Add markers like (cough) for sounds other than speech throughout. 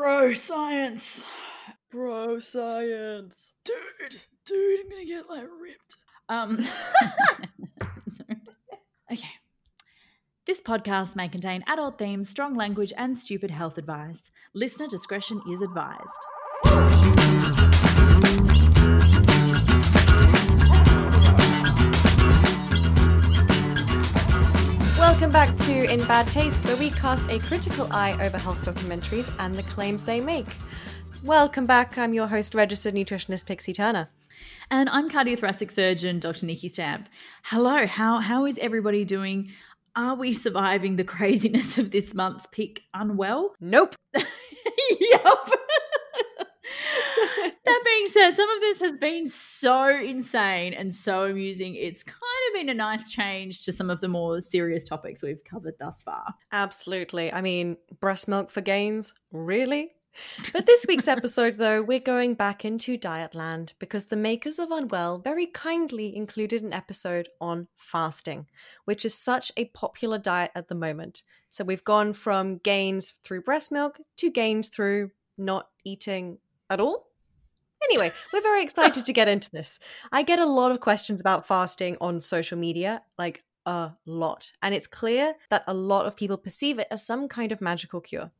Bro science. Bro science. Dude, dude, I'm gonna get like ripped. Um (laughs) Okay. This podcast may contain adult themes, strong language, and stupid health advice. Listener discretion is advised. Welcome back to In Bad Taste, where we cast a critical eye over health documentaries and the claims they make. Welcome back. I'm your host, registered nutritionist Pixie Turner. And I'm cardiothoracic surgeon Dr. Nikki Stamp. Hello, how how is everybody doing? Are we surviving the craziness of this month's pick unwell? Nope. (laughs) yep. (laughs) that being said, some of this has been so insane and so amusing. It's kind of been a nice change to some of the more serious topics we've covered thus far. Absolutely. I mean, breast milk for gains? Really? But this week's (laughs) episode, though, we're going back into Dietland because the makers of Unwell very kindly included an episode on fasting, which is such a popular diet at the moment. So we've gone from gains through breast milk to gains through not eating at all. Anyway, we're very excited to get into this. I get a lot of questions about fasting on social media, like a lot. And it's clear that a lot of people perceive it as some kind of magical cure.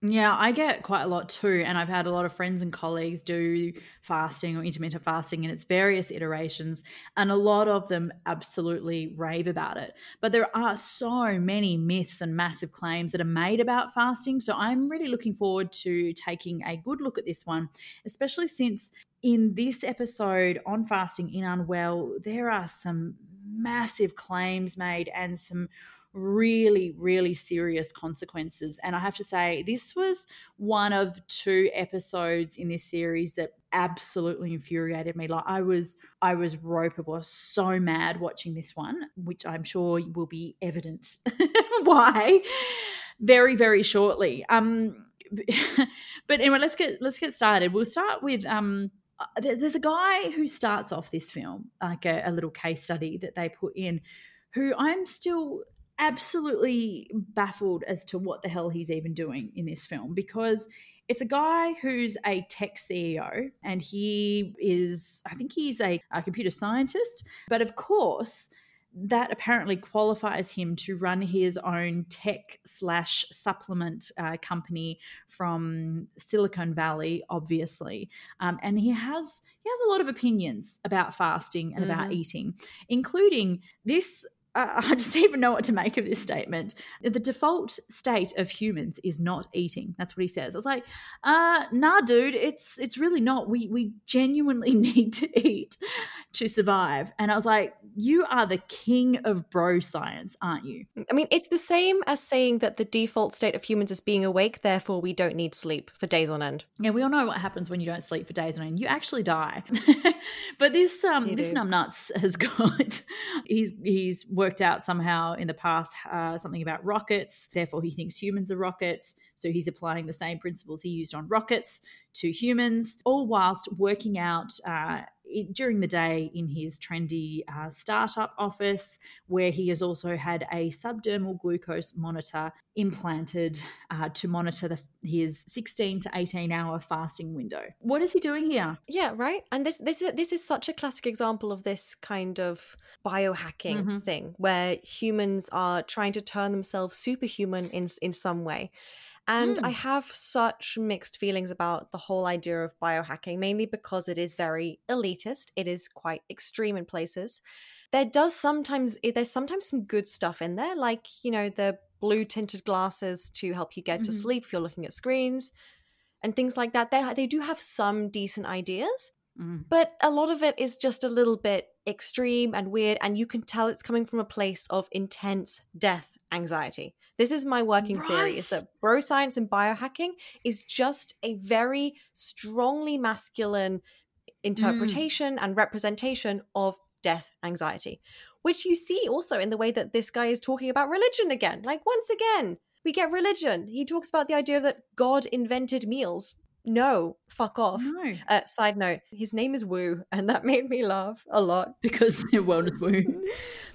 Yeah, I get quite a lot too. And I've had a lot of friends and colleagues do fasting or intermittent fasting in its various iterations. And a lot of them absolutely rave about it. But there are so many myths and massive claims that are made about fasting. So I'm really looking forward to taking a good look at this one, especially since in this episode on fasting in Unwell, there are some massive claims made and some really, really serious consequences. And I have to say, this was one of two episodes in this series that absolutely infuriated me. Like I was, I was ropeable, so mad watching this one, which I'm sure will be evident (laughs) why very, very shortly. Um, (laughs) but anyway, let's get let's get started. We'll start with um there's a guy who starts off this film like a, a, little case study that they put in who i'm still absolutely baffled as to what the hell he's even doing in this film because it's a guy who's a tech ceo and he is i think he's a, a computer scientist but of course that apparently qualifies him to run his own tech slash supplement uh, company from Silicon Valley, obviously, um, and he has he has a lot of opinions about fasting and mm-hmm. about eating, including this I (laughs) just don't even know what to make of this statement. The default state of humans is not eating. That's what he says. I was like, uh, nah, dude, it's it's really not. We we genuinely (laughs) need to eat to survive. And I was like, you are the king of bro science, aren't you? I mean, it's the same as saying that the default state of humans is being awake, therefore we don't need sleep for days on end. Yeah, we all know what happens when you don't sleep for days on end. You actually die. (laughs) but this um you this numbnuts has got he's he's worked out somehow in the past uh, something about rockets. Therefore, he thinks humans are rockets. So he's applying the same principles he used on rockets to humans, all whilst working out uh, during the day in his trendy uh, startup office, where he has also had a subdermal glucose monitor implanted uh, to monitor the, his 16 to 18 hour fasting window. What is he doing here? Yeah, right. And this this is this is such a classic example of this kind of biohacking Mhm. thing where humans are trying to turn themselves superhuman in in some way. And I have such mixed feelings about the whole idea of biohacking, mainly because it is very elitist. It is quite extreme in places. There does sometimes eh, there's sometimes some good stuff in there, like you know the blue tinted glasses to help you get to Mhm. sleep if you're looking at screens, and things like that. They they do have some decent ideas, Mm. but a lot of it is just a little bit extreme and weird, and you can tell it's coming from a place of intense death anxiety. This is my working theory: is that bro science and biohacking is just a very strongly masculine interpretation and representation of death anxiety, which you see also in the way that this guy is talking about religion again. Like once again, we get religion. He talks about the idea that God invented meals. No, fuck off. No, Uh, side note, his name is Woo, and that (laughs) made me laugh a lot. because wellness wound. (laughs)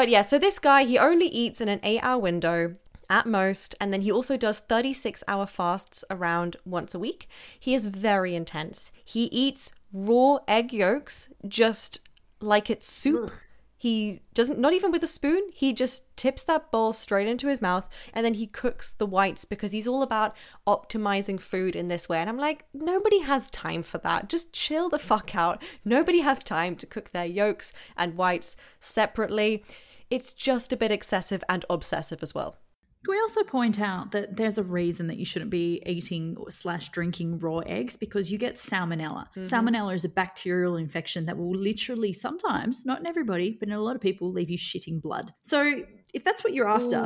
But yeah, so this guy, he only eats in an eight hour window at most, and then he also does 36 hour fasts around once a week. He is very intense. He eats raw egg yolks just like it's soup. He doesn't, not even with a spoon, he just tips that bowl straight into his mouth and then he cooks the whites because he's all about optimizing food in this way. And I'm like, nobody has time for that. Just chill the fuck out. Nobody has time to cook their yolks and whites separately. It's just a bit excessive and obsessive as well. Can we also point out that there's a reason that you shouldn't be eating slash drinking raw eggs because you get salmonella. Mm-hmm. Salmonella is a bacterial infection that will literally sometimes, not in everybody, but in a lot of people, leave you shitting blood. So if that's what you're after,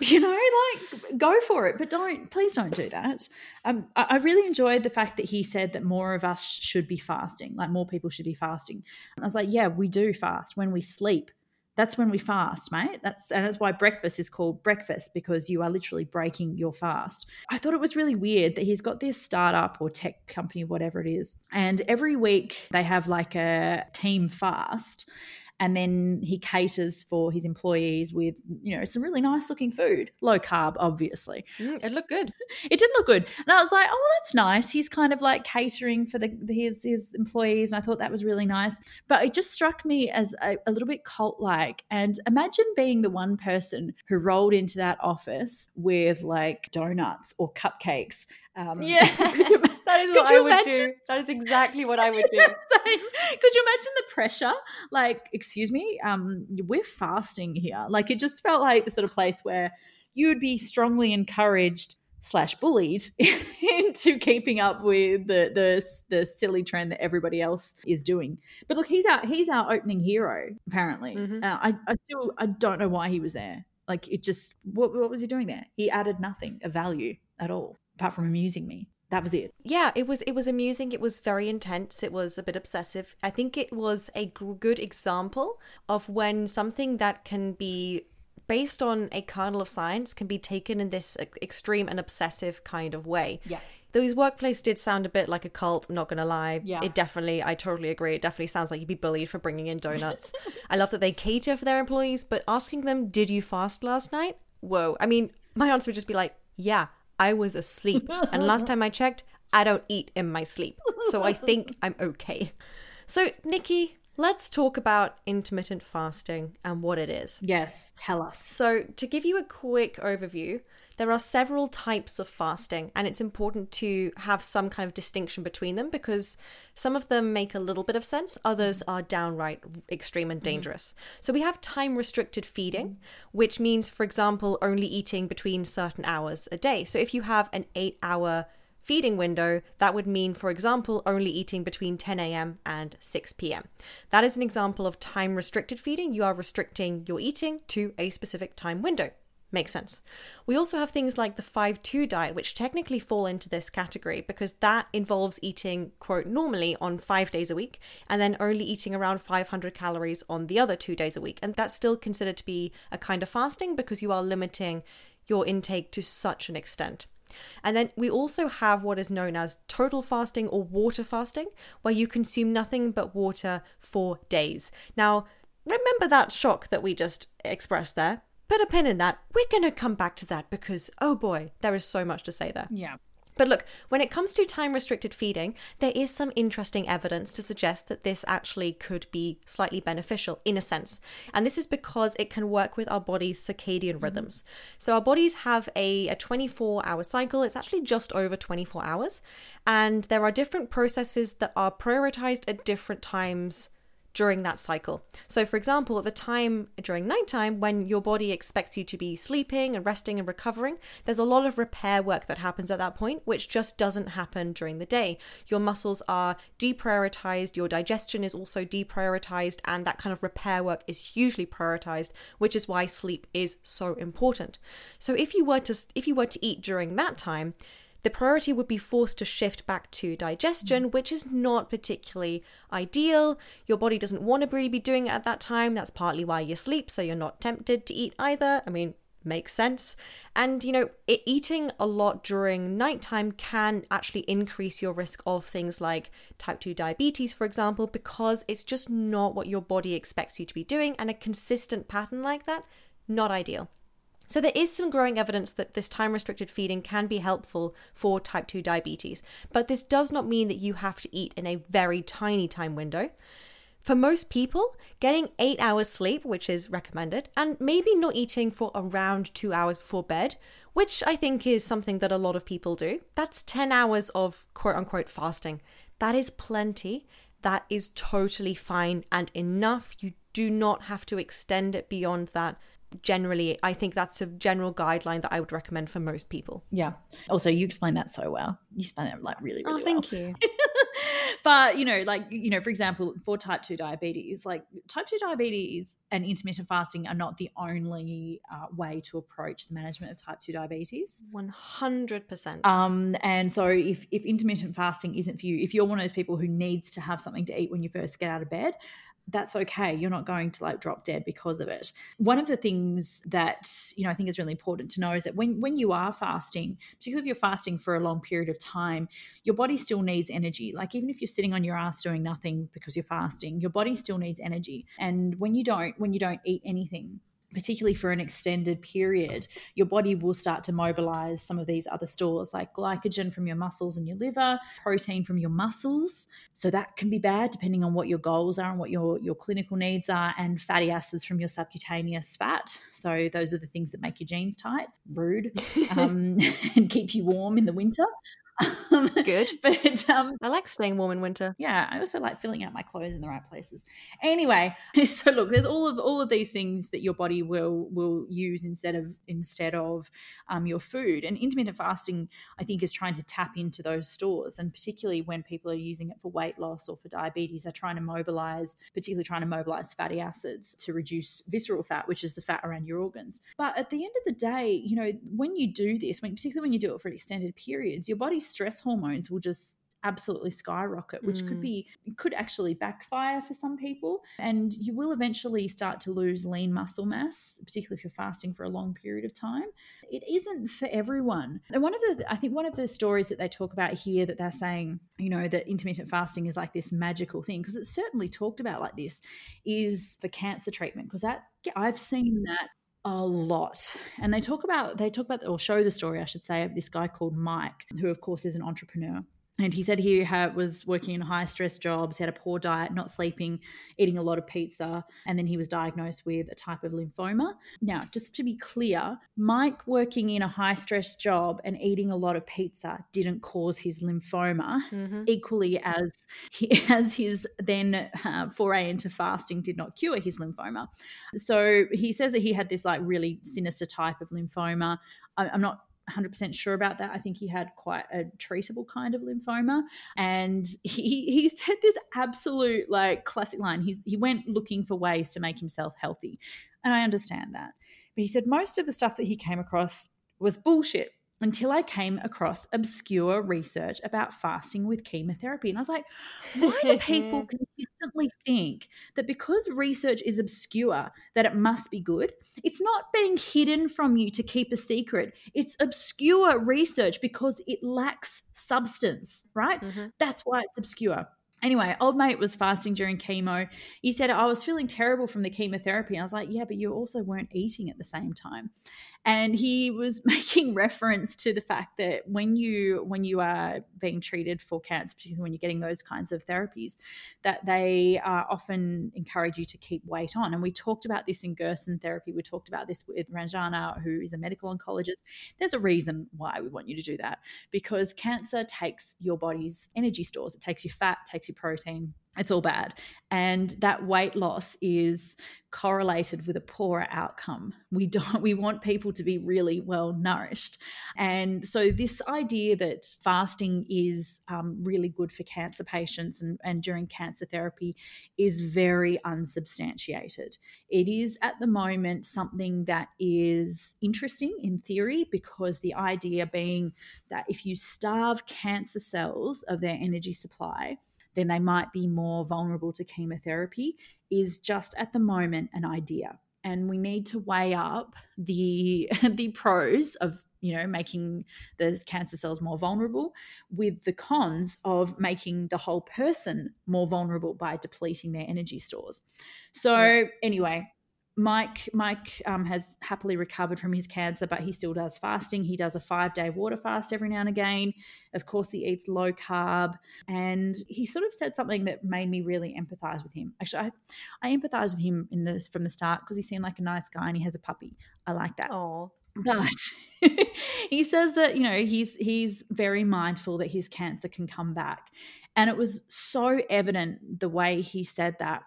you know, like go for it, but don't, please don't do that. Um, I, I really enjoyed the fact that he said that more of us should be fasting, like more people should be fasting. I was like, yeah, we do fast when we sleep. That's when we fast, mate. That's and that's why breakfast is called breakfast because you are literally breaking your fast. I thought it was really weird that he's got this startup or tech company, whatever it is, and every week they have like a team fast and then he caters for his employees with you know some really nice looking food. Low carb obviously. Mm, it looked good. (laughs) it did look good. And i was like oh well, that's nice. He's kind of like catering for the his his employees and i thought that was really nice. But it just struck me as a, a little bit cult like and imagine being the one person who rolled into that office with like donuts or cupcakes um, you- (laughs) that is could what you I would imagine? do. That is exactly what I would (laughs) do. Could you imagine the pressure? Like, excuse me, um, we're fasting here. Like, it just felt like the sort of place where you would be strongly encouraged slash bullied (laughs) into keeping up with the the the silly trend that everybody else is doing. But look, he's our he's our opening hero. Apparently, Mhm. uh, I I still I don't know why he was there. Like, it just what what was he doing there? He added nothing of value at all apart from amusing me. That was it. yeah it was it was amusing it was very intense it was a bit obsessive i think it was a g- good example of when something that can be based on a kernel of science can be taken in this ex- extreme and obsessive kind of way Yeah. Though his workplace did sound a bit like a cult, I'm not gonna lie. Yeah. It definitely, I totally agree. It definitely sounds like you'd be bullied for bringing in donuts. (laughs) I love that they cater for their employees, but asking them, did you fast last night? Whoa. I mean, my answer would just be like, yeah, I was asleep. and last (laughs) time I checked, I don't eat in my sleep. So I think (laughs) I'm okay. So, Nikki, let's talk about intermittent fasting and what it is. Yes, tell us. So, to give you a quick overview, there are several types of fasting, and it's important to have some kind of distinction between them because some of them make a little bit of sense, others mm-hmm. are downright extreme and mm-hmm. dangerous. So, we have time restricted feeding, which means, for example, only eating between certain hours a day. So, if you have an eight hour feeding window, that would mean, for example, only eating between 10 a.m. and 6 p.m. That is an example of time restricted feeding. You are restricting your eating to a specific time window. Makes sense. We also have things like the 5 2 diet, which technically fall into this category because that involves eating, quote, normally on five days a week and then only eating around 500 calories on the other two days a week. And that's still considered to be a kind of fasting because you are limiting your intake to such an extent. And then we also have what is known as total fasting or water fasting, where you consume nothing but water for days. Now, remember that shock that we just expressed there? Put a pin in that. We're going to come back to that because, oh boy, there is so much to say there. Yeah. But look, when it comes to time restricted feeding, there is some interesting evidence to suggest that this actually could be slightly beneficial in a sense. And this is because it can work with our body's circadian mm-hmm. rhythms. So our bodies have a, a 24 hour cycle, it's actually just over 24 hours. And there are different processes that are prioritized at different times during that cycle. So, for example, at the time during nighttime when your body expects you to be sleeping and resting and recovering, there's a lot of repair work that happens at that point, which just doesn't happen during the day. Your muscles are deprioritized, your digestion is also deprioritized, and that kind of repair work is hugely prioritized, which is why sleep is so important. So, if you were to if you were to eat during that time, the priority would be forced to shift back to digestion, mm. which is not particularly ideal. Your body doesn't want to really be doing it at that time. That's partly why you sleep, so you're not tempted to eat either. I mean, makes sense. And you know, it, eating a lot during nighttime can actually increase your risk of things like type 2 diabetes, for example, because it's just not what your body expects you to be doing, and a consistent pattern like that, not ideal. So, there is some growing evidence that this time restricted feeding can be helpful for type 2 diabetes, but this does not mean that you have to eat in a very tiny time window. For most people, getting eight hours sleep, which is recommended, and maybe not eating for around two hours before bed, which I think is something that a lot of people do, that's 10 hours of quote unquote fasting. That is plenty. That is totally fine and enough. You do not have to extend it beyond that generally i think that's a general guideline that i would recommend for most people Yeah. Also, you explained that so well. You explained it like really, really well. oh thank you (laughs) but you know like you know for example for type 2 diabetes like type 2 diabetes and intermittent fasting are not the only uh, way to approach the management of type 2 diabetes 100% um, and so if, if intermittent fasting isn't for you if you're one of those people who needs to have something to eat when you first get out of bed that's okay. You're not going to like drop dead because of it. One of the things that you know I think is really important to know is that when when you are fasting, particularly if you're fasting for a long period of time, your body still needs energy. Like even if you're sitting on your ass doing nothing because you're fasting, your body still needs energy. And when you don't when you don't eat anything, particularly for an extended period, your body will start to mobilize some of these other stores like glycogen from your muscles and your liver, protein from your muscles. So that can be bad depending on what your goals are and what your, your clinical needs are, and fatty acids from your subcutaneous fat. So those are the things that make your jeans tight, rude, (laughs) um, (laughs) and keep you warm in the winter. (laughs) Um, Good. But um, i like staying warm in winter yeah, I also like filling out my clothes in the right places. Anyway, (laughs) so look, there's all of all of these things that your body will will use instead of instead of um, your food. And intermittent fasting, I think, is trying to tap into those stores, and particularly when people are using it for weight loss or for diabetes, they're trying to mobilize, particularly trying to mobilize fatty acids to reduce visceral fat, which is the fat around your organs. But at the end of the day, you know, when you do this, when particularly when you do it for extended periods, your body's stress hormones will just absolutely skyrocket which could Mm. be could actually backfire for some people. And you will eventually start to lose lean muscle mass particularly if you're fasting for a long period of time. It isn't for everyone. And one of the i think one of the stories that they talk about here that they're saying you know that intermittent fasting is like this magical thing because it's certainly talked about like this is for cancer treatment because that i've seen that a lot. And they talk about they talk about or show the story i should say of this guy called mike who of course is an entrepreneur and he said he had, was working in high stress jobs, he had a poor diet, not sleeping, eating a lot of pizza, and then he was diagnosed with a type of lymphoma. Now, just to be clear, Mike working in a high stress job and eating a lot of pizza didn't cause his lymphoma, equally as he, (laughs) as his then uh, foray into fasting did not cure his lymphoma. So he says that he had this like really sinister type of lymphoma. I, I'm not 100% sure about that. I think he had quite a treatable kind of lymphoma. And (laughs) he, he said this absolute like classic line. He's, he went looking for ways to make himself healthy. And I understand that. But he said most of the stuff that he came across was bullshit. Until I came across obscure research about fasting with chemotherapy. And I was like, why do people (laughs) consistently think that because research is obscure, that it must be good? It's not being hidden from you to keep a secret. It's obscure research because it lacks substance, right? Mm-hmm. That's why it's obscure. Anyway, old mate was fasting during chemo. He said, I was feeling terrible from the chemotherapy. I was like, Yeah, but you also weren't eating at the same time and he was (laughs) making reference to the fact that when you when you are being treated for cancer particularly when you're getting those kinds of therapies that they uh, often encourage you to keep weight on. And we talked about this in gerson therapy. We talked about this with ranjana who is a medical oncologist. There's a reason why we want you to do that because cancer takes your body's energy stores. It takes your fat takes your protein it's all bad. And that weight loss is correlated with a poorer outcome. We don't we want people to be really well nourished. And so this idea that fasting is um, really good for cancer patients and, and during cancer therapy is very unsubstantiated. It is at the moment something that is interesting in theory because the idea being that if you starve cancer cells of their energy supply, then they might be more vulnerable to chemotherapy is just at the moment an idea. And we need to weigh up the (laughs) the pros of you know making the cancer cells more vulnerable with the cons of making the whole person more vulnerable by depleting their energy stores. So yeah. anyway, Mike Mike um, has happily recovered from his cancer, but he still does fasting. He does a five day water fast every now and again. Of course, he eats low carb, and he sort of said something that made me really empathize with him. Actually, I, I empathize with him in this from the start because he seemed like a nice guy and he has a puppy. I like that. Oh, but (laughs) he says that you know he's he's very mindful that his cancer can come back, and it was so evident the way he said that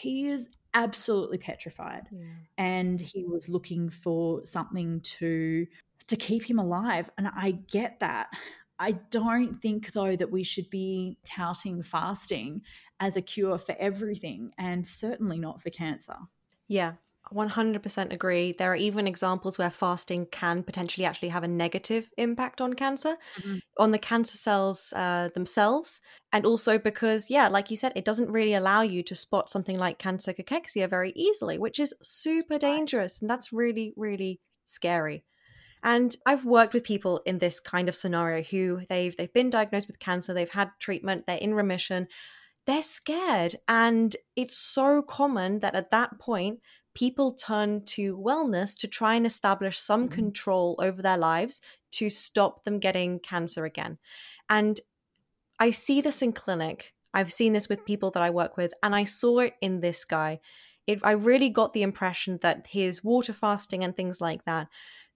he is absolutely petrified. Yeah. and he was looking for something to to keep him alive. And i get that. I don't think though that we should be touting fasting as a cure for everything and certainly not for cancer. Yeah 100% agree. There are even examples where fasting can potentially actually have a negative impact on cancer, mm-hmm. on the cancer cells uh, themselves. And also because, yeah, like you said, it doesn't really allow you to spot something like cancer cachexia very easily, which is super dangerous. And that's really, really scary. And I've worked with people in this kind of scenario who they've they've been diagnosed with cancer, they've had treatment, they're in remission, they're scared. And it's so common that at that point people turn to wellness to try and establish some mm-hmm. control over their lives to stop them getting cancer again. And I see this in clinic. I've seen this with people that I work with, and I saw it in this guy. It, I really got the impression that his water fasting and things like that,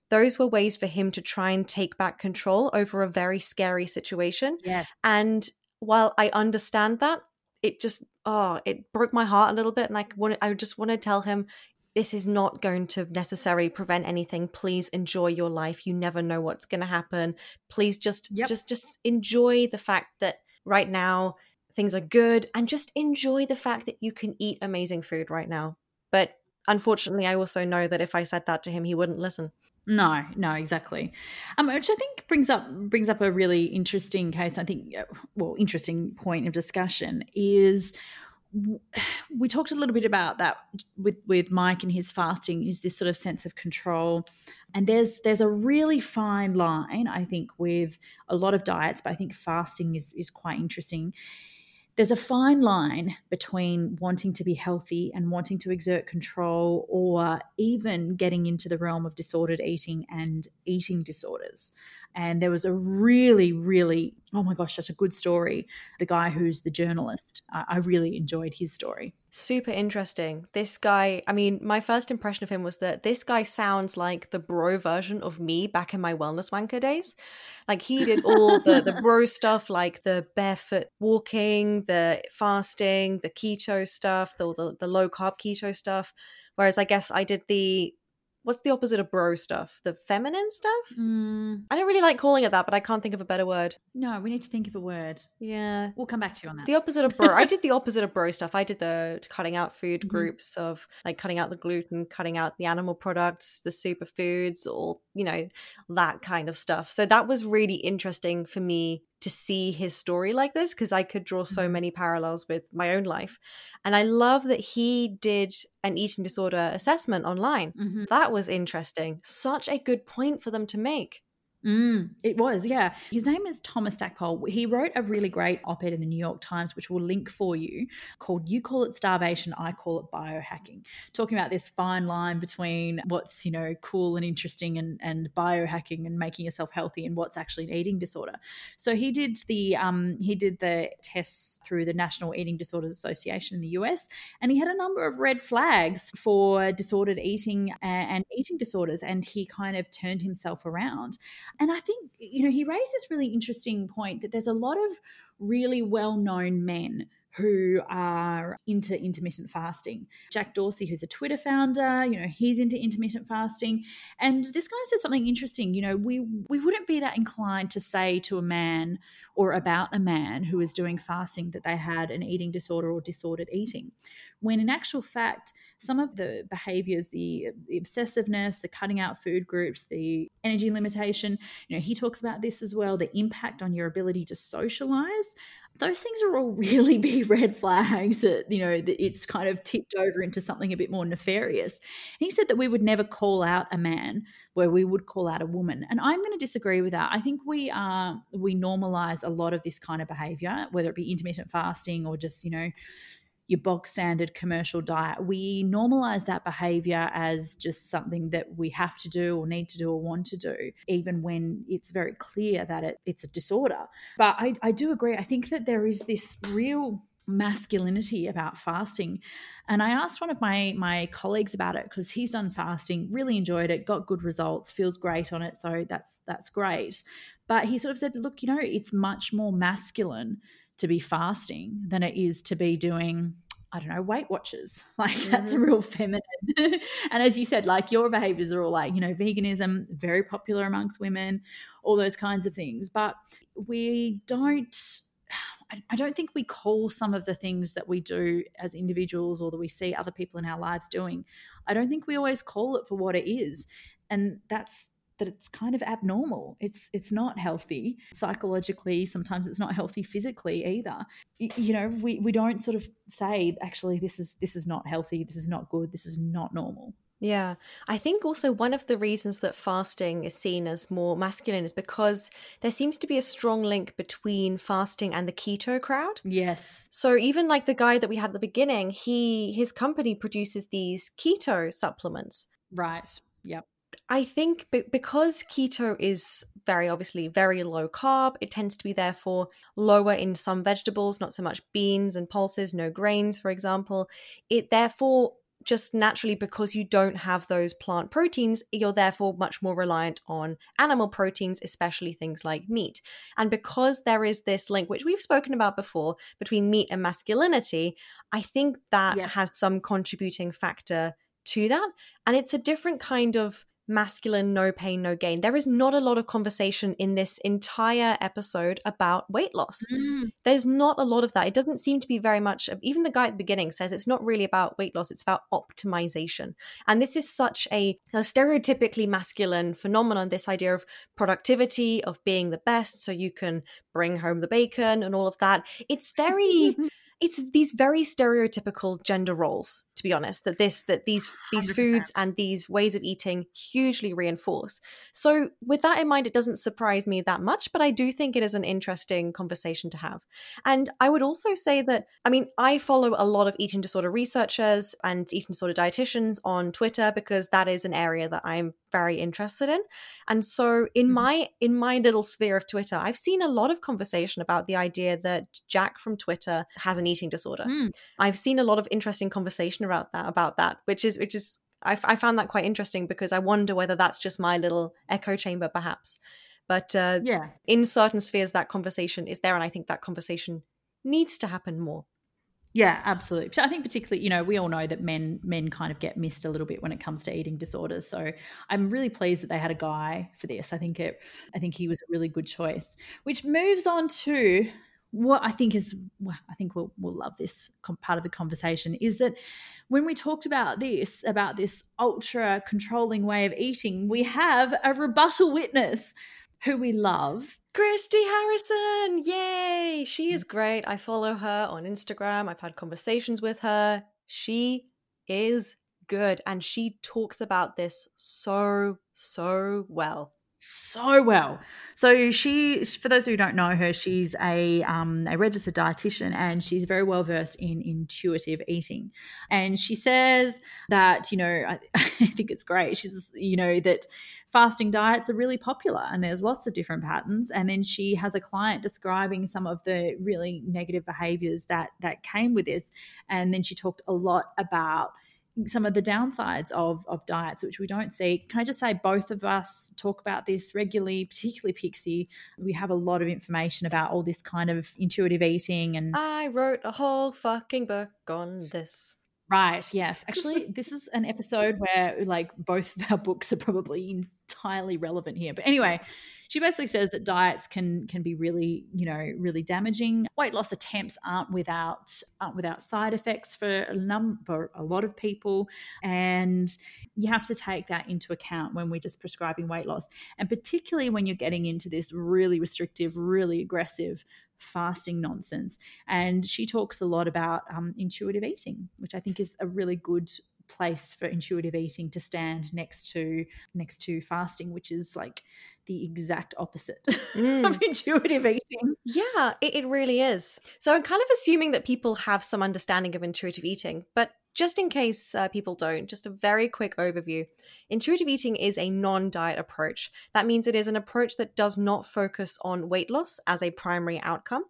those were ways for him to try and take back control over a very scary situation. Yes. And while I understand that, it just oh it broke my heart a little bit and i want i just want to tell him this is not going to necessarily prevent anything please enjoy your life you never know what's going to happen please just yep. just just enjoy the fact that right now things are good and just enjoy the fact that you can eat amazing food right now but unfortunately i also know that if i said that to him he wouldn't listen no, no, exactly. Um, which I think brings up brings up a really interesting case. I think, uh, well, interesting point of discussion is (sighs) we talked a little bit about that with with Mike and his fasting is this sort of sense of control. And there's there's a really fine line I think with a lot of diets but I think fasting is is quite interesting. There's a fine line between wanting to be healthy and wanting to exert control or even getting into the realm of disordered eating and eating disorders and there was a really, really, oh my gosh, such a good story. The guy who's the journalist, I, I really enjoyed his story. Super interesting. This guy, I mean, my first impression of him was that this guy sounds like the bro version of me back in my wellness wanker days. Like he did all the, the (laughs) bro stuff, like the barefoot walking, the fasting, the keto stuff, the, the, the low carb keto stuff. Whereas I guess I did the what's the opposite of bro stuff? The feminine stuff? Mm, I don't really like calling it that, but I can't think of a better word. no, we need to think of a word. Yeah. We'll come back to you on It's that. the opposite of bro. I did the (laughs) opposite of bro stuff. I did the cutting out food Mhm. groups of like cutting out the gluten, cutting out the animal products, the superfoods, all, you know, that kind of stuff. So that was really interesting for me to see his story like this because I could draw so Mhm. many parallels with my own life. And I love that he did an eating disorder assessment online. Mhm. That was interesting. Such a good point for them to make. Mm, it was, yeah. His name is Thomas Stackpole. He wrote a really great op ed in the New York Times, which we'll link for you, called You Call It Starvation, I Call It Biohacking, talking about this fine line between what's, you know, cool and interesting and, and biohacking and making yourself healthy and what's actually an eating disorder. So he did the um, he did the tests through the National Eating Disorders Association in the US, and he had a number of red flags for disordered eating and, and eating disorders, and he kind of turned himself around. And I think, you know, he raised this really interesting point that there's a lot of really well known men who are into intermittent fasting. Jack Dorsey, who's a Twitter founder, you know, he's into intermittent fasting. And this guy said something interesting. You know, we we wouldn't be that inclined to say to a man or about a man who is doing fasting that they had an eating disorder or disordered eating. When in actual fact, some of the behaviors, the, the obsessiveness, the cutting out food groups, the energy limitation, you know, he talks about this as well, the impact on your ability to socialize those things are all (laughs) really big red flags that you know that it's kind of tipped over into something a bit more nefarious. He said that we would never call out a man where we would call out a woman. And i'm going to disagree with that. I think we are we normalize a lot of this kind of behavior whether it be intermittent fasting or just you know your bog standard commercial diet. We normalize that behavior as just something that we have to do or need to do or want to do, even when it's very clear that it, it's a disorder. But I, I do agree. I think that there is this real masculinity about fasting and i asked one of my my colleagues about it because he's done fasting really enjoyed it got good results feels great on it so that's that's great but he sort of said look you know it's much more masculine to be fasting than it is to be doing I don't know, Weight Watchers. (laughs) Like that's a mm-hmm. real feminine. (laughs) and as you said, like your behaviors are all like, you know, veganism, very popular amongst women, all those kinds of things. But we don't, (sighs) I- I don't think we call some of the things that we do as individuals or that we see other people in our lives doing. I don't think we always call it for what it is. And that's that it's kind of abnormal. It's it's not healthy psychologically. Sometimes it's not healthy physically either. Y- You know, we, we don't sort of say actually this is this is not healthy. This is not good. This is not normal. Yeah. I think also one of the reasons that fasting is seen as more masculine is because there seems to be a strong link between fasting and the keto crowd. Yes. So even like the guy that we had at the beginning, he his company produces these keto supplements. Right. Yep. I think be- because keto is very obviously very low carb, it tends to be therefore lower in some vegetables, not so much beans and pulses, no grains, for example. It therefore just naturally because you don't have those plant proteins, you're therefore much more reliant on animal proteins, especially things like meat. And because there is this link, which we've spoken about before, between meat and masculinity, I think that Yeah. has some contributing factor to that. And it's a different kind of masculine, no pain, no gain. There is not a lot of conversation in this entire episode about weight loss. Mm. There's not a lot of that. It doesn't seem to be very much, even the guy at the beginning says it's not really about weight loss, it's about optimization. And this is such a, a stereotypically masculine phenomenon this idea of productivity, of being the best, so you can bring home the bacon and all of that. It's very. (laughs) It's these very stereotypical gender roles, be honest, that this that these these 100%. foods and these ways of eating hugely reinforce. So with that in mind, it doesn't surprise me that much, but I do think it is an interesting conversation to have. And I would also say that, I mean, I follow a lot of eating disorder researchers and eating disorder dietitians on Twitter because that is an area that I'm very interested in. And so in Mhm. my in my little sphere of Twitter, I've seen a lot of conversation about the idea that Jack from Twitter has an eating disorder. Mm. I've seen a lot of interesting conversation about that about that, which is which is I, I found that quite interesting because I wonder whether that's just my little echo chamber, perhaps. But uh, Yeah. in certain spheres, that conversation is there, and I think that conversation needs to happen more. Yeah, absolutely. I think particularly, you know, we all know that men men kind of get missed a little bit when it comes to eating disorders. So I'm really pleased that they had a guy for this. I think it I think he was a really good choice. Which moves on to what I think is, I think we'll, we'll love this part of the conversation is that when we talked about this, about this ultra controlling way of eating, we have a rebuttal witness who we love. Christy Harrison, yay! She mm. is great. I follow her on Instagram. I've had conversations with her. She is good and she talks about this so, so well so well. So she, for those who don't know her, she's a um, a registered dietitian and she's very well versed in intuitive eating. And she says that you know I, (laughs) I think it's great. She's you know that fasting diets are really popular and there's lots of different patterns. And then she has a client describing some of the really negative behaviors that that came with this. And then she talked a lot about some of the downsides of of diets which we don't see can i just say both of us talk about this regularly particularly pixie we have a lot of information about all this kind of intuitive eating and i wrote a whole fucking book on this Right. Yes. (laughs) Actually, this is an episode where like both of our books are probably entirely relevant here. But anyway, she basically says that diets can can be really, you know, really damaging. Weight loss attempts aren't without aren't without side effects for a number a lot of people, and you have to take that into account when we're just prescribing weight loss, and particularly when you're getting into this really restrictive, really aggressive fasting nonsense. And she talks a lot about um, intuitive eating, which I think is a really good place for intuitive eating to stand next to next to fasting which is like the exact opposite (laughs) mm. of intuitive eating yeah it, it really is so i'm kind of assuming that people have some understanding of intuitive eating but just in case uh, people don't, just a very quick overview. Intuitive eating is a non diet approach. That means it is an approach that does not focus on weight loss as a primary outcome.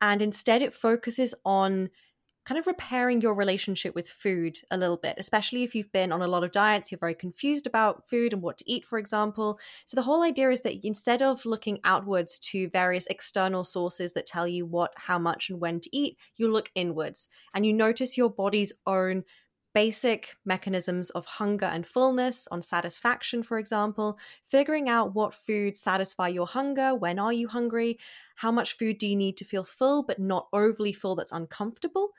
And instead, it focuses on kind of repairing your relationship with food a little bit, especially if you've been on a lot of diets, you're very confused about food and what to eat, for example. So, the whole idea is that instead of looking outwards to various external sources that tell you what, how much, and when to eat, you look inwards and you notice your body's own basic mechanisms of hunger and fullness, on satisfaction, for example, figuring out what foods satisfy your hunger, when are you hungry, how much food do you need to feel full but not overly full that's uncomfortable,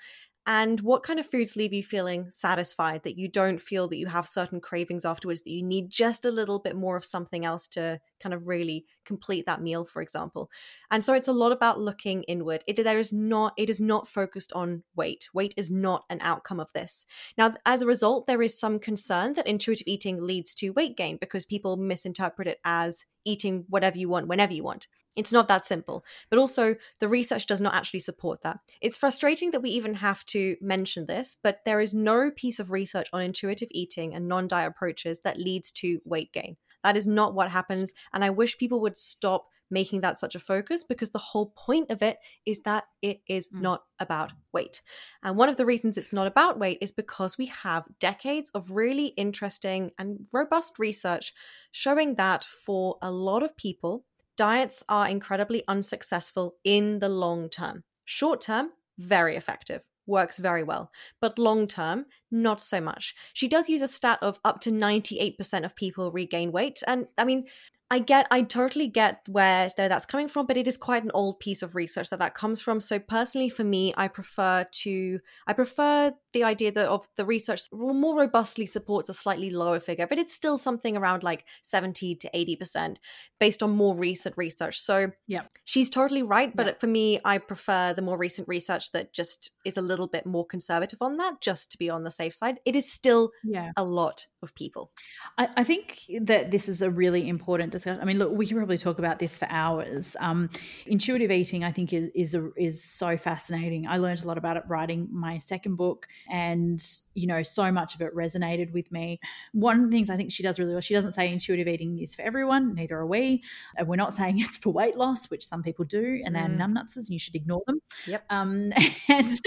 and what kind of foods leave you feeling satisfied that you don't feel that you have certain cravings afterwards that you need just a little bit more of something else to kind of really complete that meal for example? And so it's a lot about looking inward. It there is not it is not focused on weight. Weight is not an outcome of this. Now as a result there is some concern that intuitive eating leads to weight gain because people misinterpret it as eating whatever you want whenever you want it's not that simple. But also, the research does not actually support that. It's frustrating that we even have to mention this, but there is no piece of research on intuitive eating and non diet approaches that leads to weight gain. That is not what happens. And I wish people would stop making that such a focus because the whole point of it is that it is mm. not about weight. And one of the reasons it's not about weight is because we have decades of really interesting and robust research showing that for a lot of people, diets are incredibly unsuccessful in the long term. Short term, very effective, works very well, but long term, not so much. She does use a stat of up to 98% of people regain weight. And I mean, I get, I totally get where that's coming from, but it is quite an old piece of research that that comes from. So personally, for me, I prefer to, I prefer the idea that of the research more robustly supports a slightly lower figure, but it's still something around like 70 to 80% based on more recent research. So yeah, she's totally right. But yeah. for me, I prefer the more recent research that just is a little bit more conservative on that, just to be on the safe side. It is still yeah. a lot of people. I, I think that this is a really important discussion. I mean, look, we can probably talk about this for hours. Um, intuitive eating, I think, is is a, is so fascinating. I learned a lot about it writing my second book, and you know, so much of it resonated with me. One of the things I think she does really well, she doesn't say intuitive eating is for everyone. Neither are we. And we're not saying (laughs) it's for weight loss, which some people do, and they're mm. numbnuts, and you should ignore them. Yep. Um, (laughs) and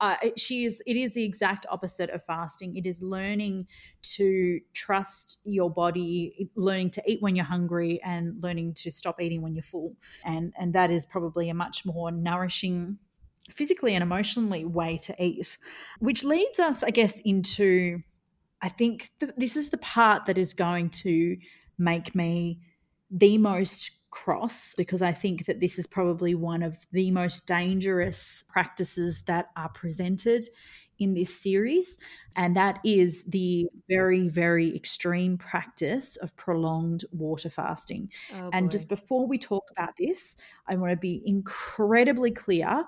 uh, she is. It is the exact opposite of fasting. It is learning to trust your body, learning to eat when you're hungry, and learning to stop eating when you're full. And and that is probably a much more nourishing physically and emotionally way to eat, which leads us, I guess, into I think th- this is the part that is going to make me the most cross because I think that this is probably one of the most dangerous practices that are presented in this series. And that is the very, very extreme practice of prolonged water fasting. Oh, and boy. just before we talk about this, I want to be incredibly clear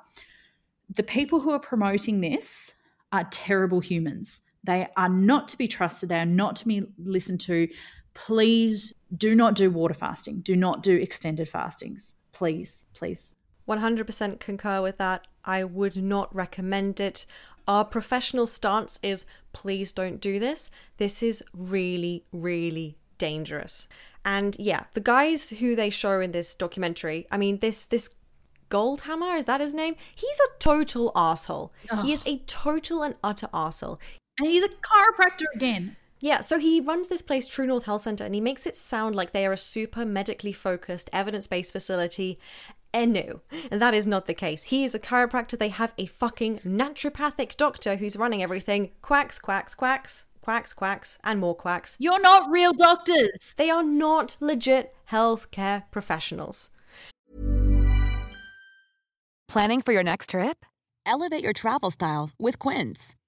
the people who are promoting this are terrible humans. They are not to be trusted. They are not to be listened to. Please do not do water fasting. Do not do extended fastings. Please, please. 100% concur with that. I would not recommend it. Our professional stance is please don't do this. This is really, really dangerous. And yeah, the guys who they show in this documentary, I mean, this this Goldhamer, is that his name? He's a total asshole. He is a total and utter asshole. And he's a chiropractor again. Yeah, so he runs this place, True North Health Center, and he makes it sound like they are a super medically focused, evidence based facility. And no, and that is not the case. He is a chiropractor. They have a fucking naturopathic doctor who's running everything. Quacks, quacks, quacks, quacks, quacks, and more quacks. You're not real doctors. They are not legit healthcare professionals. Planning for your next trip? Elevate your travel style with Quince.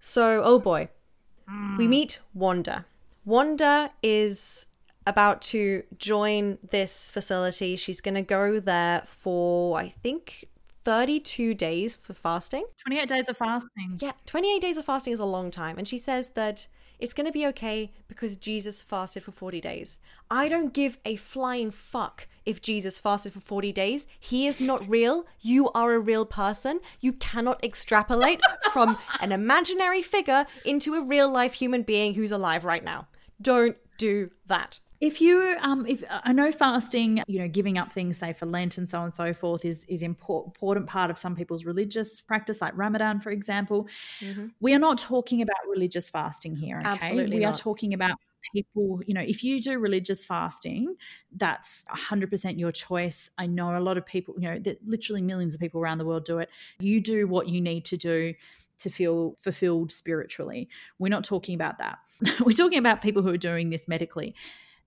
So, oh boy, we mm. meet Wanda. Wanda is about to join this facility. She's going to go there for, I think, 32 days for fasting. 28 days of fasting. Yeah, 28 days of fasting is a long time. And she says that it's going to be okay because Jesus fasted for 40 days. I don't give a flying fuck if Jesus fasted for 40 days. He is not (laughs) real. You are a real person. You cannot extrapolate (laughs) from an imaginary figure into a real life human being who's alive right now. Don't do that. If you, um, if I know fasting, you know, giving up things, say for Lent and so on and so forth, is is important part of some people's religious practice, like Ramadan, for example. We are not talking about religious fasting here. Okay? Absolutely we are talking about people. You know, if you do religious fasting, that's hundred percent your choice. I know a lot of people. You know, that literally millions of people around the world do it. You do what you need to do to feel fulfilled spiritually. We're not talking about that. (laughs) We're talking about people who are doing this medically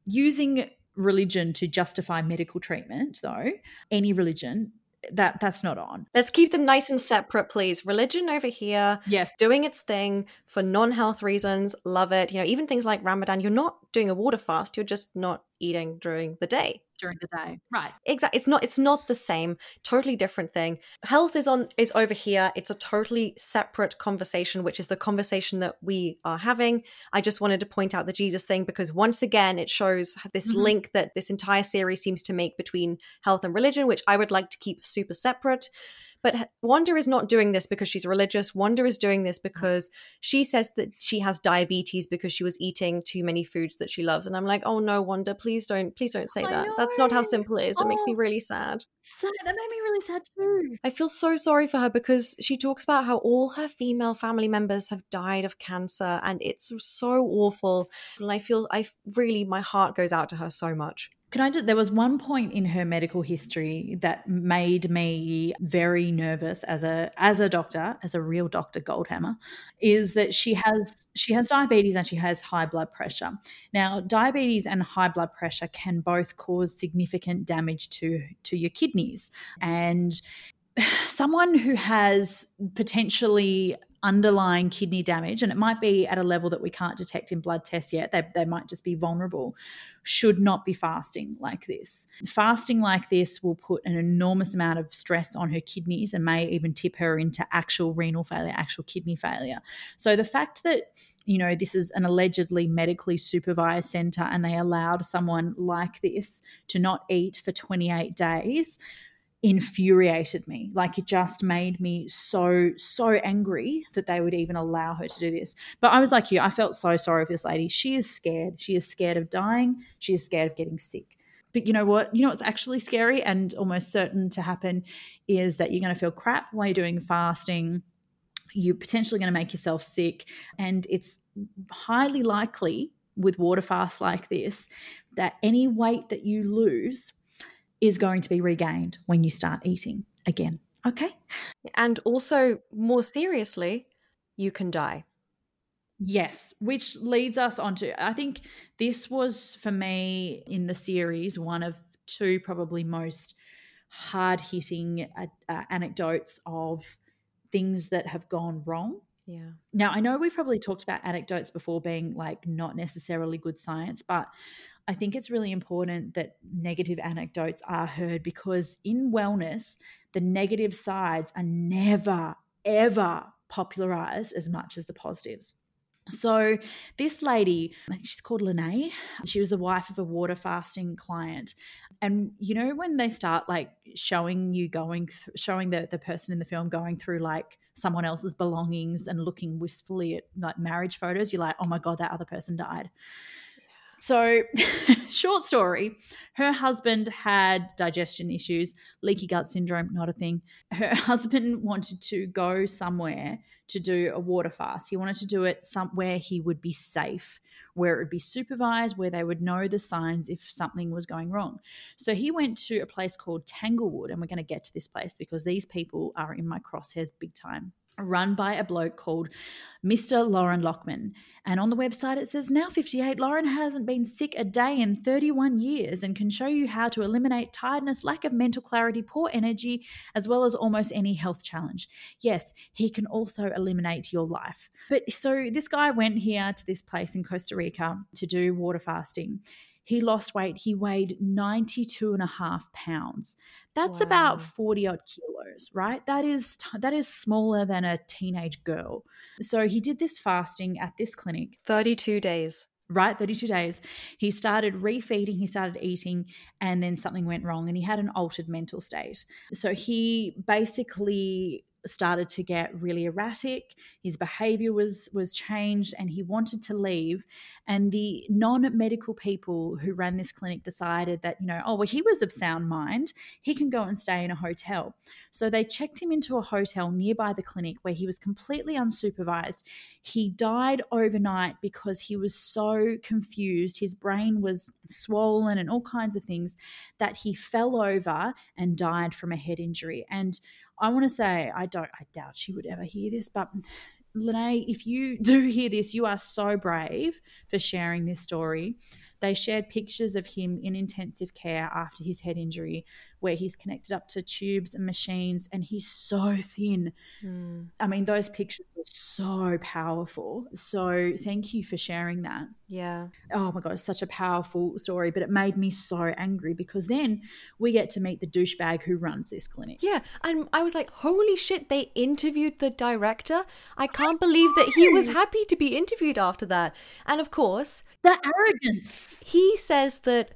using religion to justify medical treatment though any religion that that's not on Let's keep them nice and separate, please. Religion over here, yes doing its thing for non health reasons. Love it. You know, even things like Ramadan, you're not doing a water fast, you're just not eating during the day. During the day right Exactly. It's not it's not the same. Totally different thing. Health is on is over here. It's a totally separate conversation, which is the conversation that we are having. I just wanted to point out the Jesus thing because once again it shows this Mhm. link that this entire series seems to make between health and religion, which I would like to keep super separate. But Wanda is not doing this because she's religious. Wanda is doing this mm. because she says that she has diabetes because she was eating too many foods that she loves. And I'm like, oh no, Wanda, please don't, please don't say I that. That's not how simple it is. It makes me Oh. really sad. so that made me really sad too I feel so sorry for her because she talks about how all her female family members have died of cancer and it's so awful. And I feel I really my heart goes out to her so much. Can I just, there was one point in her medical history that made me very nervous as a as a doctor, as a real doctor Goldhamer, is that she has she has diabetes and she has high blood pressure. Now, diabetes and high blood pressure can both cause significant damage to to your kidneys. And (sighs) someone who has potentially underlying kidney damage, and it might be at a level that we can't detect in blood tests yet, they, they might just be vulnerable, should not be fasting like this. Fasting like this will put an enormous amount of stress on her kidneys and may even tip her into actual renal failure, actual kidney failure. So the fact that you know this is an allegedly medically supervised center and they allowed someone like this to not eat for 28 days infuriated me. Like it just made me so, so angry that they would even allow her to do this. But I was like you, I felt so sorry for this lady. She is scared. She is scared of dying. She is scared of getting sick. But you know what? You know what's actually scary and almost certain to happen is that you're going to feel crap while you're doing fasting. You're potentially going to make yourself sick. And it's highly likely with water fasts like this that any weight that you lose is going to be regained when you start eating again. Okay. And also, more seriously, you can die. Yes, which leads us on to I think this was for me in the series one of two probably most hard hitting uh, uh, anecdotes of things that have gone wrong. Yeah. Now, I know we've probably talked about anecdotes before being like not necessarily good science, but I think it's really important that negative anecdotes are heard because in wellness, the negative sides are never, ever popularized as much as the positives. So, this lady, she's called Lene. She was the wife of a water fasting client. And you know, when they start like showing you going, th- showing the, the person in the film going through like someone else's belongings and looking wistfully at like marriage photos, you're like, oh my God, that other person died. So, (laughs) short story her husband had digestion issues, leaky gut syndrome, not a thing. Her (laughs) husband wanted to go somewhere to do a water fast. He wanted to do it somewhere he would be safe, where it would be supervised, where they would know the signs if something was going wrong. So, he went to a place called Tanglewood, and we're going to get to this place because these people are in my crosshairs big time run by a bloke called Mr. Loren Lockman. And on the website, it says now 58, Lauren hasn't been sick a day in 31 years and can show you how to eliminate tiredness, lack of mental clarity, poor energy, as well as almost any health challenge. Yes, he can also eliminate your life. But so this guy went here to this place in Costa Rica to do water fasting he lost weight. He weighed 92 and a half pounds. That's wow. about 40 odd kilos, right? That is that is smaller than a teenage girl. So he did this fasting at this clinic. 32 days. Right, 32 days. He started refeeding, he started eating, and then something went wrong and he had an altered mental state. So he basically started to get really erratic. His behavior was was changed and he wanted to leave. And the non-medical people who ran this clinic decided that you know oh well he was of sound mind. He can go and stay in a hotel. So they checked him into a hotel nearby the clinic where he was completely unsupervised. He died overnight because he was so confused. His brain was swollen and all kinds of things that he fell over and died from a head injury. And I want to say, I don't, I doubt she would ever hear this, but Lene, if you (laughs) do hear this, you are so brave for sharing this story. They shared pictures of him in intensive care after his head injury, where he's connected up to tubes and machines, and he's so thin. Mm. I mean, those pictures were so powerful. So, thank you for sharing that. Yeah. Oh my God, such a powerful story, but it made me so angry because then we get to meet the douchebag who runs this clinic. Yeah. And I was like, holy shit, they interviewed the director. I can't believe that he was happy to be interviewed after that. And of course, the arrogance. He says that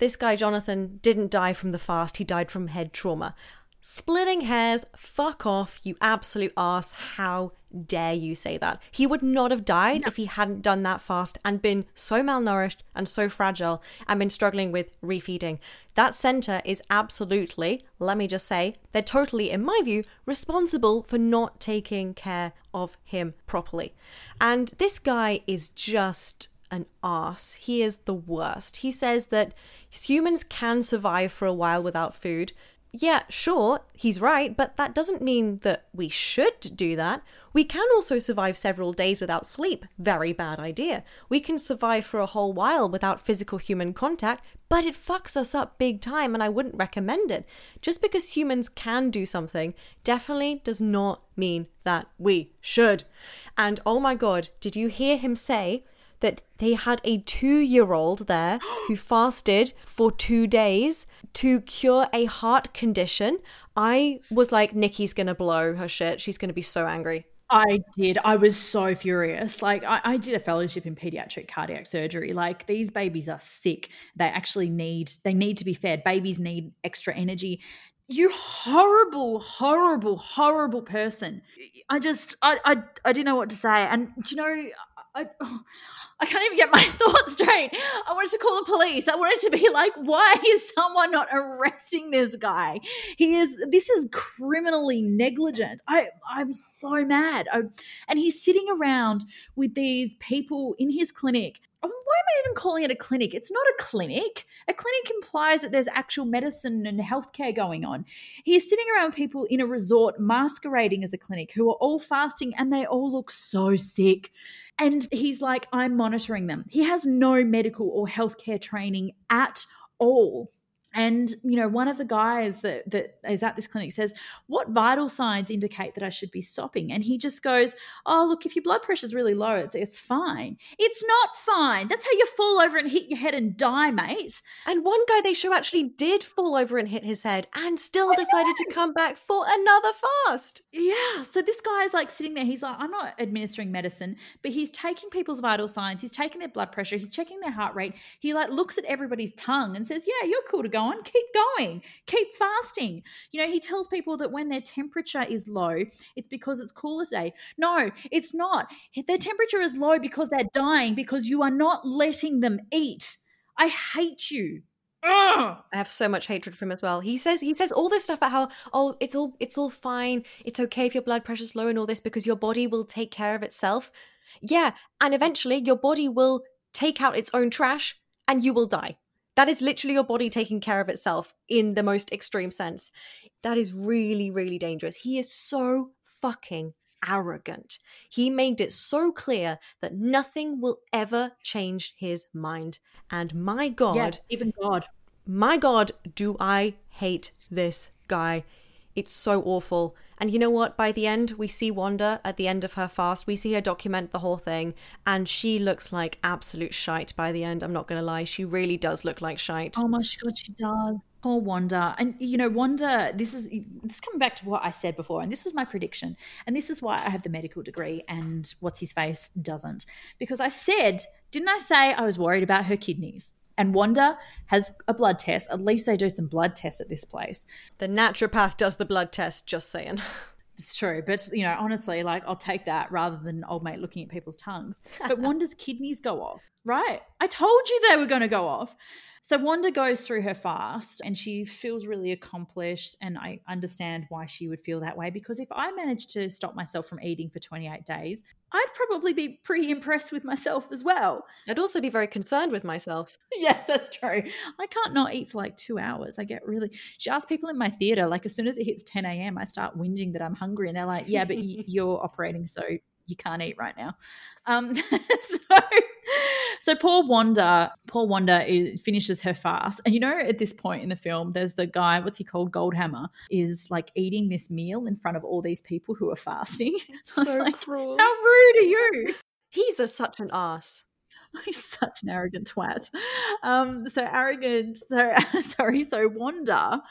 this guy, Jonathan, didn't die from the fast, he died from head trauma. Splitting hairs, fuck off, you absolute ass. How dare you say that? He would not have died no. if he hadn't done that fast and been so malnourished and so fragile and been struggling with refeeding. That center is absolutely, let me just say, they're totally, in my view, responsible for not taking care of him properly. And this guy is just an ass. He is the worst. He says that humans can survive for a while without food. Yeah, sure, he's right, but that doesn't mean that we should do that. We can also survive several days without sleep. Very bad idea. We can survive for a whole while without physical human contact, but it fucks us up big time and I wouldn't recommend it. Just because humans can do something definitely does not mean that we should. And oh my god, did you hear him say that they had a two year old there (gasps) who fasted for two days to cure a heart condition. I was like, Nikki's gonna blow her shit. She's gonna be so angry. I did. I was so furious. Like, I, I, did a fellowship in pediatric cardiac surgery. Like, these babies are sick. They actually need, they need to be fed. Babies need extra energy you horrible, horrible, horrible person. I just, I, I, I didn't know what to say. And do you know, I, I can't even get my (laughs) thoughts straight. I wanted to call the police. I wanted to be like, why is someone not arresting this guy? He is, this is criminally negligent. I, I'm so mad. I, and he's sitting around with these people in his clinic Oh, why am I even calling it a clinic? It's not a clinic. A clinic implies that there's actual medicine and healthcare going on. He's sitting around people in a resort masquerading as a clinic who are all fasting and they all look so sick. And he's like, I'm monitoring them. He has no medical or healthcare training at all. And you know, one of the guys that that is at this clinic says, "What vital signs indicate that I should be stopping?" And he just goes, "Oh, look, if your blood pressure is really low, it's, it's fine. It's not fine. That's how you fall over and hit your head and die, mate." And one guy they show actually did fall over and hit his head, and still decided to come back for another fast. Yeah. So this guy is like sitting there. He's like, "I'm not administering medicine, but he's taking people's vital signs. He's taking their blood pressure. He's checking their heart rate. He like looks at everybody's tongue and says, "Yeah, you're cool to go." On, keep going, keep fasting. You know, he tells people that when their temperature is low, it's because it's cooler today. No, it's not. Their temperature is low because they're dying because you are not letting them eat. I hate you. Ugh. I have so much hatred for him as well. He says he says all this stuff about how oh it's all it's all fine. It's okay if your blood pressure's low and all this because your body will take care of itself. Yeah, and eventually your body will take out its own trash and you will die. That is literally your body taking care of itself in the most extreme sense. That is really, really dangerous. He is so fucking arrogant. He made it so clear that nothing will ever change his mind. And my God. Yeah, even God. My God, do I hate this guy. It's so awful. And you know what? By the end, we see Wanda at the end of her fast. We see her document the whole thing, and she looks like absolute shite by the end. I'm not going to lie. She really does look like shite. Oh my God, she does. Poor Wanda. And you know, Wanda, this is this is coming back to what I said before, and this was my prediction. And this is why I have the medical degree and what's his face doesn't. Because I said, didn't I say I was worried about her kidneys? And Wanda has a blood test. At least they do some blood tests at this place. The naturopath does the blood test, just saying. It's true, but you know, honestly, like I'll take that rather than old mate looking at people's tongues. But (laughs) Wanda's kidneys go off, right? I told you they were going to go off. So Wanda goes through her fast and she feels really accomplished. And I understand why she would feel that way because if I managed to stop myself from eating for 28 days, I'd probably be pretty impressed with myself as well. I'd also be very concerned with myself. (laughs) yes, that's true. I can't not eat for like two hours. I get really. She asked people in my theater, like, as soon as it hits 10 a.m., I start whinging that I'm hungry. And they're like, yeah, but (laughs) you're operating, so you can't eat right now. Um, (laughs) so, (laughs) so poor Wanda, poor Wanda is, finishes her fast, and you know at this point in the film, there's the guy, what's he called, Goldhamer, is like eating this meal in front of all these people who are fasting. (laughs) So like, cruel. How rude are you? He's a, such an ass. (laughs) He's such an arrogant twat. Um, so arrogant. So sorry. So Wanda,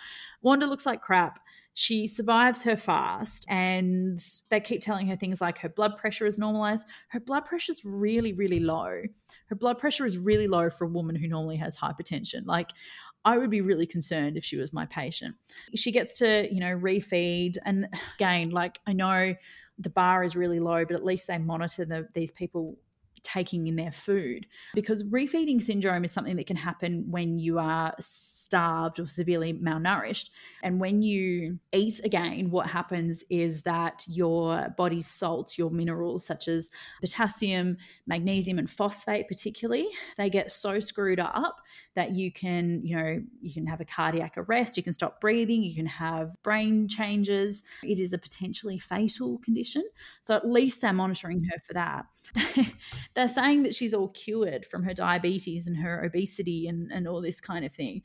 Wanda looks like crap. She survives her fast, and they keep telling her things like her blood pressure is normalized. Her blood pressure is really, really low. Her blood pressure is really low for a woman who normally has hypertension. Like, I would be really concerned if she was my patient. She gets to, you know, refeed. And (sighs) again, like, I know the bar is really low, but at least they monitor the, these people taking in their food because refeeding syndrome is something that can happen when you are starved or severely malnourished. And when you eat again what happens is that your body's salts your minerals such as potassium magnesium and phosphate particularly they get so screwed up that you can you know you can have a cardiac arrest you can stop breathing you can have brain changes. It is a potentially fatal condition. So at least they're monitoring her for that (laughs) they're saying that she's all cured from her diabetes and her obesity and, and all this kind of thing.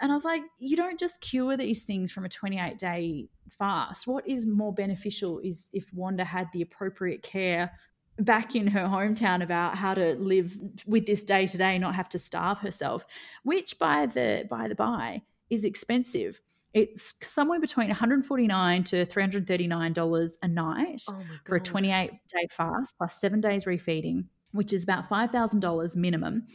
And I was like, you don't just cure these things from a 28 day fast. What is more beneficial is if Wanda had the appropriate care back in her hometown about how to live with this day to day, not have to starve herself, which by the by the by is expensive. It's somewhere between 149 to 339 dollars a night oh for a 28 day fast plus seven days refeeding which is about $5,000 minimum,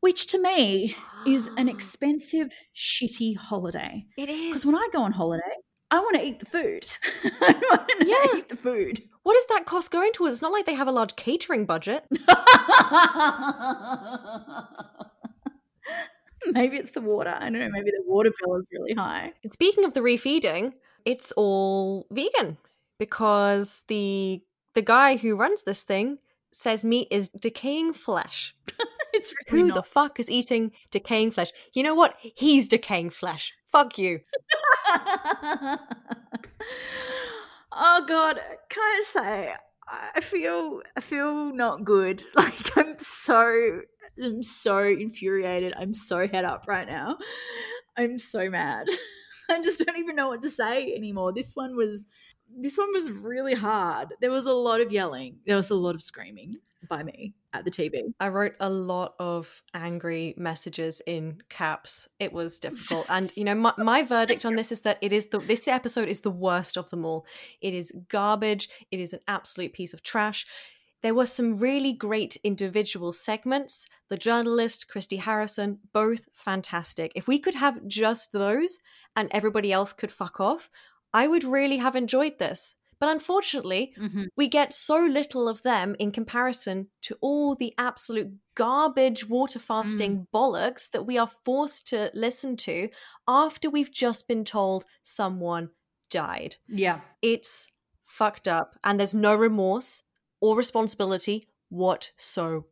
which to me is (gasps) an expensive, shitty holiday. It is. Because when I go on holiday, I want to eat the food. (laughs) I want to Yeah. eat the food. what is that cost going towards? It's not like they have a large catering budget. (laughs) maybe it's the water. I don't know. Maybe the water bill is really high. And speaking of the refeeding, it's all vegan because the the guy who runs this thing says meat is decaying flesh. (laughs) It's really Who not. the fuck is eating decaying flesh? You know what? He's decaying flesh. Fuck you. (laughs) oh god, can I say I feel I feel not good. (laughs) Like I'm so I'm so infuriated. I'm so head up right now. I'm so mad. I just don't even know what to say anymore. This one was this one was really hard. There was a lot of yelling. There was a lot of screaming by me at the TV. I wrote a lot of angry messages in caps. It was difficult. And you know, my, (laughs) my verdict on this is that it is the this episode is the worst of them all. It is garbage. It is an absolute piece of trash. There were some really great individual segments. The journalist, Christy Harrison, both fantastic. If we could have just those and everybody else could fuck off, I would really have enjoyed this. But unfortunately, mm-hmm. we get so little of them in comparison to all the absolute garbage water fasting mm. bollocks that we are forced to listen to after we've just been told someone died. Yeah. It's fucked up, and there's no remorse or responsibility whatsoever.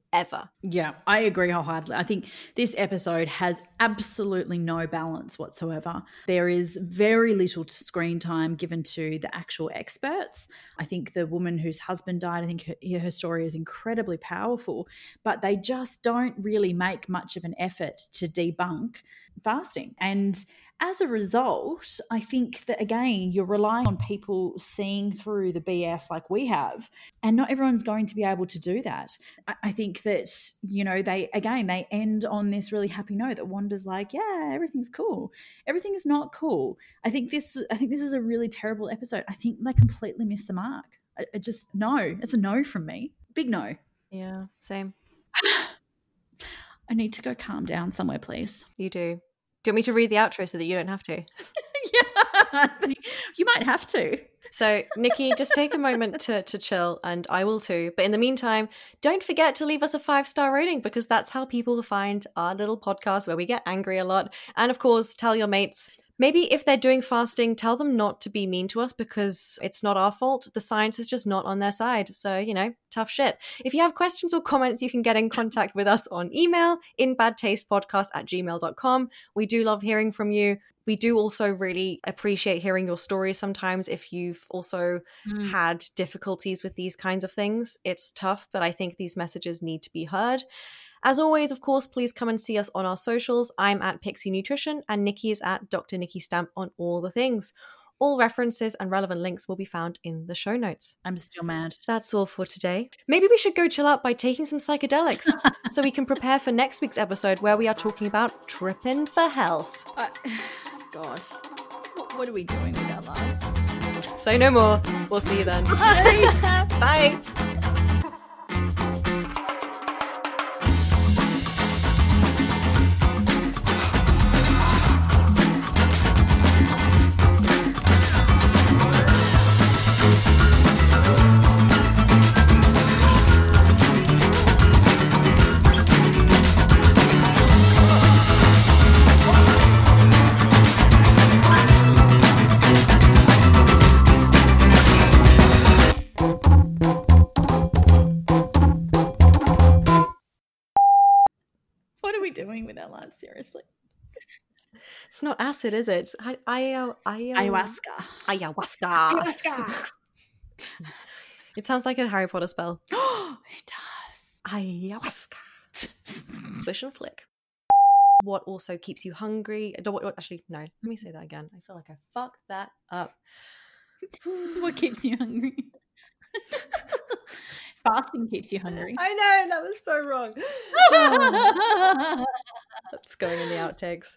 Yeah, I agree wholeheartedly. I think this episode has absolutely no balance whatsoever. There is very little screen time given to the actual experts. I think the woman whose husband died, I think her, her story is incredibly powerful, but they just don't really make much of an effort to debunk fasting. And as a result, I think that again, you're relying on people seeing through the BS like we have, and not everyone's going to be able to do that. I, think that, you know, they again, they end on this really happy note that Wanda's like, yeah, everything's cool. Everything is not cool. I think this, I think this is a really terrible episode. I think they completely missed the mark. I, I just, no, it's a no from me. Big no. Yeah, same. (laughs) I need to go calm down somewhere, please. You do. Do you want me to read the outro so that you don't have to? (laughs) yeah, you might have to. So, Nikki, just take a moment to, to chill, and I will too. But in the meantime, don't forget to leave us a five star rating because that's how people find our little podcast where we get angry a lot. And of course, tell your mates. Maybe if they're doing fasting, tell them not to be mean to us because it's not our fault. The science is just not on their side. So, you know, tough shit. If you have questions or comments, you can get in contact with us on email in badtastepodcast at gmail.com. We do love hearing from you. We do also really appreciate hearing your stories sometimes if you've also hmm. had difficulties with these kinds of things. It's tough, but I think these messages need to be heard. As always, of course, please come and see us on our socials. I'm at Pixie Nutrition and Nikki is at Dr. Nikki Stamp on all the things. All references and relevant links will be found in the show notes. I'm still mad. That's all for today. Maybe we should go chill out by taking some psychedelics (laughs) so we can prepare for next week's episode where we are talking about tripping for health. (sighs) I, God, what, are we doing with our life? Say no more. We'll see you then. Bye. (laughs) What It's not acid, is it? I- I- I- ayahuasca. Ayahuasca. Ayahuasca. (laughs) It sounds like a Harry Potter spell. (gasps) it does. Ayahuasca. (laughs) Swish and flick. What also keeps you hungry? actually, no. Let me say that again. I feel like I fucked that up. (laughs) What keeps you hungry? Fasting keeps you hungry. I know that was so wrong. That's going in the outtakes.